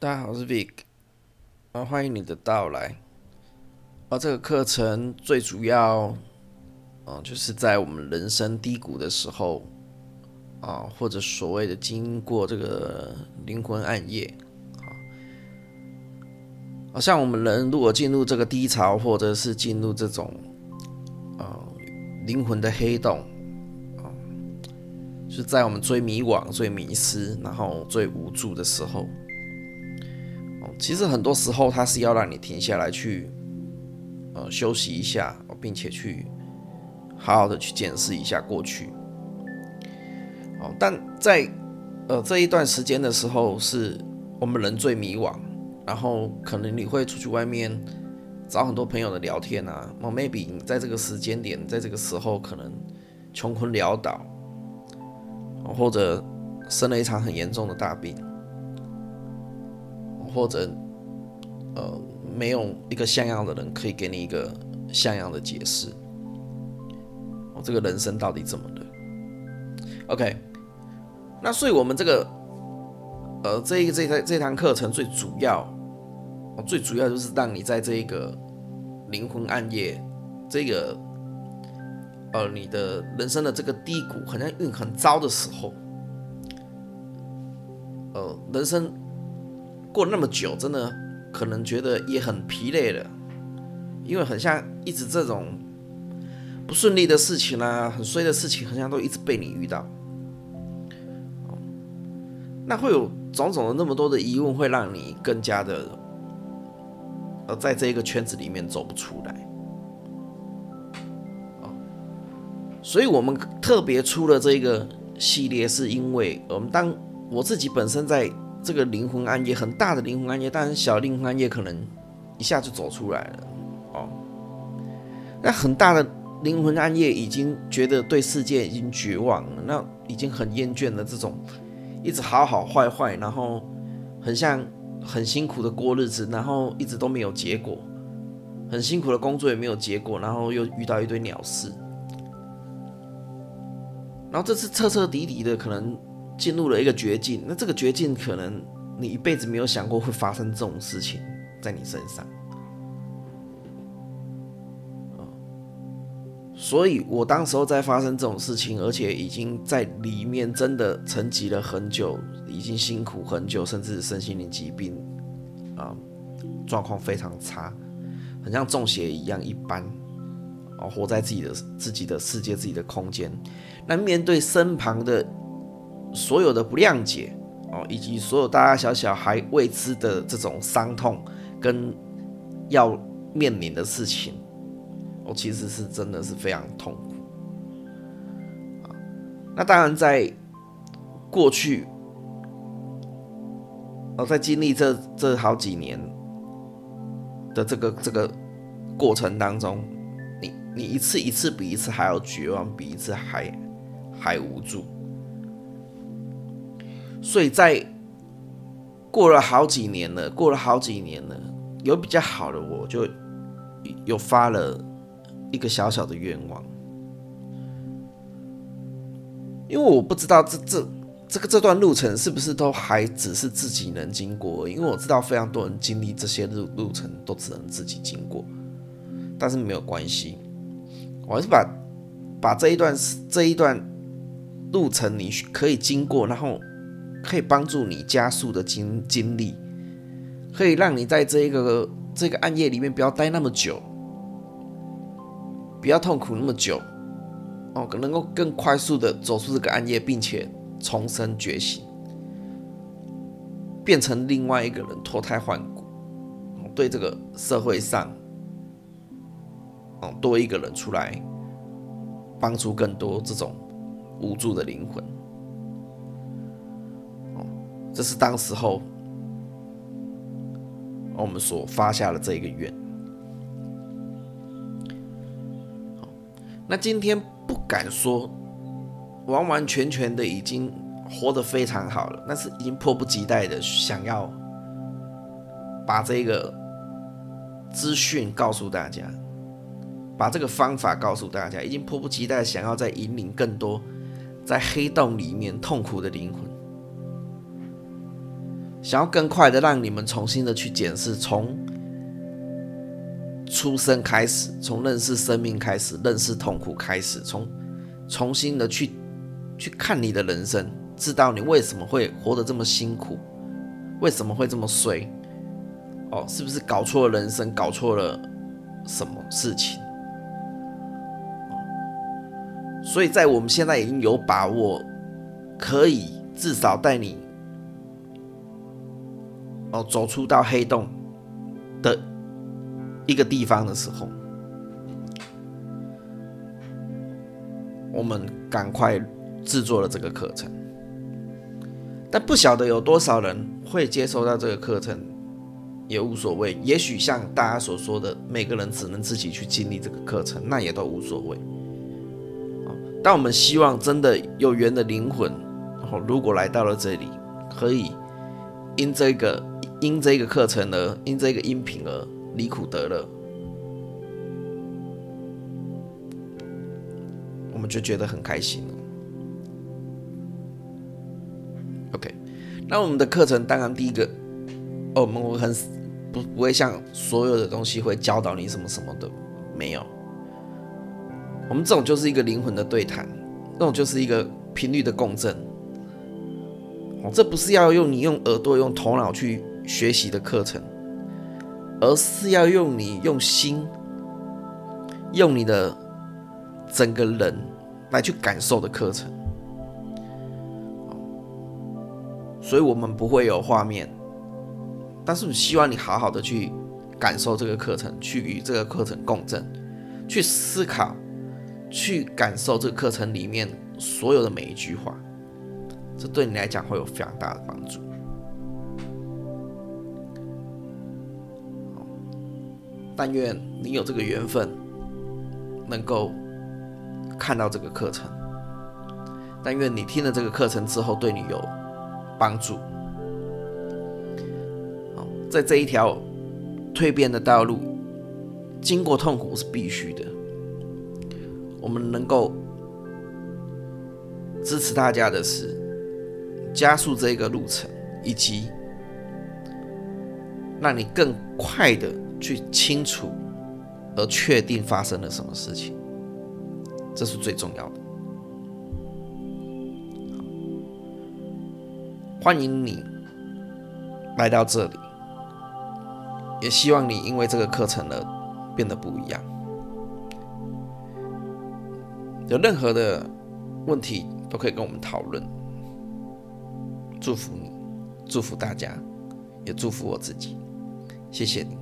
大家好，我是 Vic，啊，欢迎你的到来。而这个课程最主要，嗯，就是在我们人生低谷的时候，啊，或者所谓的经过这个灵魂暗夜，啊，像我们人如果进入这个低潮，或者是进入这种，啊，灵魂的黑洞。啊是在我们最迷惘、最迷失，然后最无助的时候，其实很多时候它是要让你停下来去，呃，休息一下，并且去好好的去检视一下过去。哦，但在呃这一段时间的时候，是我们人最迷惘，然后可能你会出去外面找很多朋友的聊天啊，哦，maybe 你在这个时间点，在这个时候可能穷困潦倒。或者生了一场很严重的大病，或者呃没有一个像样的人可以给你一个像样的解释，我这个人生到底怎么了？OK，那所以我们这个呃这一个这这这堂课程最主要，最主要就是让你在这一个灵魂暗夜这个。呃，你的人生的这个低谷，好像运很糟的时候，呃，人生过那么久，真的可能觉得也很疲累了，因为很像一直这种不顺利的事情啊，很衰的事情，好像都一直被你遇到，那会有种种的那么多的疑问，会让你更加的呃，在这个圈子里面走不出来。所以，我们特别出了这个系列，是因为我们当我自己本身在这个灵魂暗夜很大的灵魂暗夜，当然小灵魂暗夜可能一下就走出来了哦。那很大的灵魂暗夜已经觉得对世界已经绝望了，那已经很厌倦了这种一直好好坏坏，然后很像很辛苦的过日子，然后一直都没有结果，很辛苦的工作也没有结果，然后又遇到一堆鸟事。然后这次彻彻底底的可能进入了一个绝境，那这个绝境可能你一辈子没有想过会发生这种事情在你身上，所以我当时候在发生这种事情，而且已经在里面真的沉寂了很久，已经辛苦很久，甚至身心灵疾病啊状况非常差，很像中邪一样一般。哦，活在自己的自己的世界、自己的空间，那面对身旁的所有的不谅解哦，以及所有大大小小还未知的这种伤痛跟要面临的事情，我其实是真的是非常痛苦啊。那当然，在过去，哦，在经历这这好几年的这个这个过程当中。你你一次一次比一次还要绝望，比一次还还无助，所以在过了好几年了，过了好几年了，有比较好的，我就有发了一个小小的愿望，因为我不知道这这这个这段路程是不是都还只是自己能经过，因为我知道非常多人经历这些路路程都只能自己经过，但是没有关系。我还是把把这一段这一段路程你可以经过，然后可以帮助你加速的经经历，可以让你在这一个这个暗夜里面不要待那么久，不要痛苦那么久，哦，能够更快速的走出这个暗夜，并且重生觉醒，变成另外一个人，脱胎换骨，对这个社会上。哦，多一个人出来帮助更多这种无助的灵魂。这是当时候我们所发下的这个愿。那今天不敢说完完全全的已经活得非常好了，那是已经迫不及待的想要把这个资讯告诉大家。把这个方法告诉大家，已经迫不及待想要再引领更多在黑洞里面痛苦的灵魂。想要更快的让你们重新的去检视，从出生开始，从认识生命开始，认识痛苦开始，从重新的去去看你的人生，知道你为什么会活得这么辛苦，为什么会这么衰？哦，是不是搞错了人生，搞错了什么事情？所以在我们现在已经有把握，可以至少带你哦走出到黑洞的一个地方的时候，我们赶快制作了这个课程。但不晓得有多少人会接收到这个课程，也无所谓。也许像大家所说的，每个人只能自己去经历这个课程，那也都无所谓。但我们希望真的有缘的灵魂，然后如果来到了这里，可以因这个因这个课程而因这个音频而离苦得乐，我们就觉得很开心了。OK，那我们的课程当然第一个，哦，我们会很不不会像所有的东西会教导你什么什么的，没有。我们这种就是一个灵魂的对谈，这种就是一个频率的共振。哦，这不是要用你用耳朵、用头脑去学习的课程，而是要用你用心、用你的整个人来去感受的课程。所以我们不会有画面，但是希望你好好的去感受这个课程，去与这个课程共振，去思考。去感受这个课程里面所有的每一句话，这对你来讲会有非常大的帮助。但愿你有这个缘分，能够看到这个课程。但愿你听了这个课程之后，对你有帮助。在这一条蜕变的道路，经过痛苦是必须的。我们能够支持大家的是加速这个路程，以及让你更快的去清楚而确定发生了什么事情，这是最重要的。欢迎你来到这里，也希望你因为这个课程而变得不一样。有任何的问题都可以跟我们讨论。祝福你，祝福大家，也祝福我自己。谢谢你。